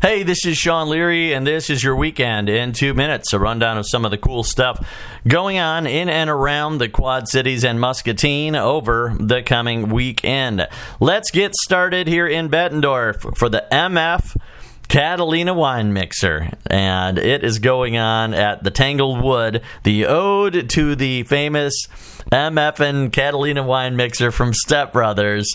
Hey, this is Sean Leary, and this is your weekend in two minutes. A rundown of some of the cool stuff going on in and around the Quad Cities and Muscatine over the coming weekend. Let's get started here in Bettendorf for the MF. Catalina Wine Mixer, and it is going on at the Tangled Wood, the ode to the famous MF and Catalina Wine Mixer from Step Brothers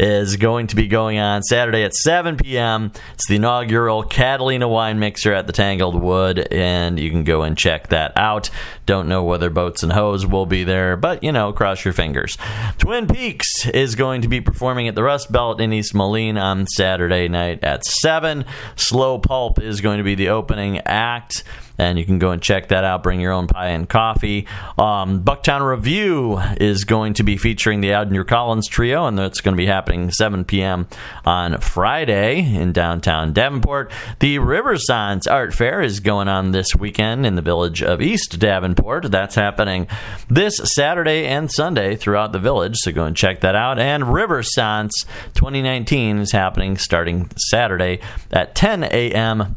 is going to be going on Saturday at 7 p.m. It's the inaugural Catalina Wine Mixer at the Tangled Wood, and you can go and check that out. Don't know whether Boats and Hose will be there, but you know, cross your fingers. Twin Peaks is going to be performing at the Rust Belt in East Moline on Saturday night at 7. Slow Pulp is going to be the opening act and you can go and check that out. Bring your own pie and coffee. Um, Bucktown Revue is going to be featuring the Adner Collins Trio, and that's going to be happening 7 p.m. on Friday in downtown Davenport. The Riverssance Art Fair is going on this weekend in the village of East Davenport. That's happening this Saturday and Sunday throughout the village, so go and check that out. And Riverssance 2019 is happening starting Saturday at 10 a.m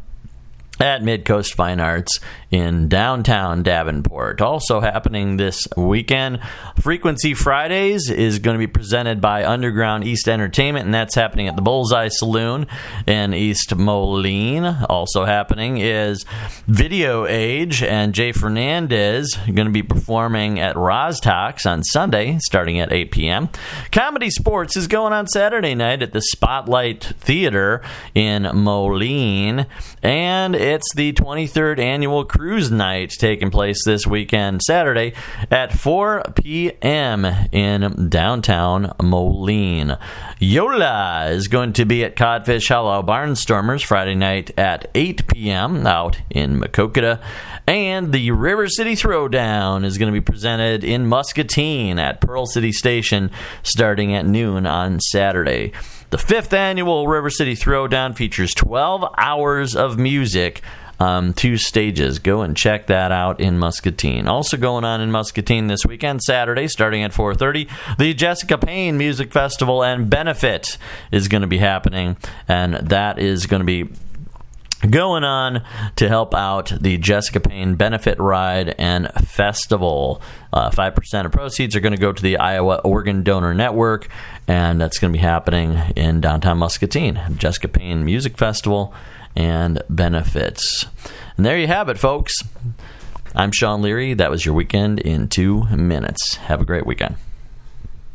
at Midcoast Fine Arts in downtown Davenport. Also happening this weekend, Frequency Fridays is going to be presented by Underground East Entertainment, and that's happening at the Bullseye Saloon in East Moline. Also happening is Video Age, and Jay Fernandez going to be performing at Rozz-Tox on Sunday, starting at 8 p.m. ComedySportz is going on Saturday night at the Spotlight Theater in Moline, and it's the 23rd annual cruise night taking place this weekend, Saturday at 4 p.m. in downtown Moline. Yola is going to be at Codfish Hollow Barnstormers Friday night at 8 p.m. out in Maquoketa. And the River City Throwdown is going to be presented in Muscatine at Pearl City Station starting at noon on Saturday. The fifth annual River City Throwdown features 12 hours of music. Um, two stages. Go and check that out in Muscatine. Also going on in Muscatine this weekend, Saturday, starting at 4:30, the Jessica Payne Music Festival and Benefit is going to be happening, and that is going to be going on to help out the Jessica Payne Benefit Ride and Festival. Uh, 5% of proceeds are going to go to the Iowa Organ Donor Network, and that's going to be happening in downtown Muscatine. Jessica Payne Music Festival and benefits. And there you have it, folks. I'm Sean Leary. That was your weekend in two minutes. Have a great weekend.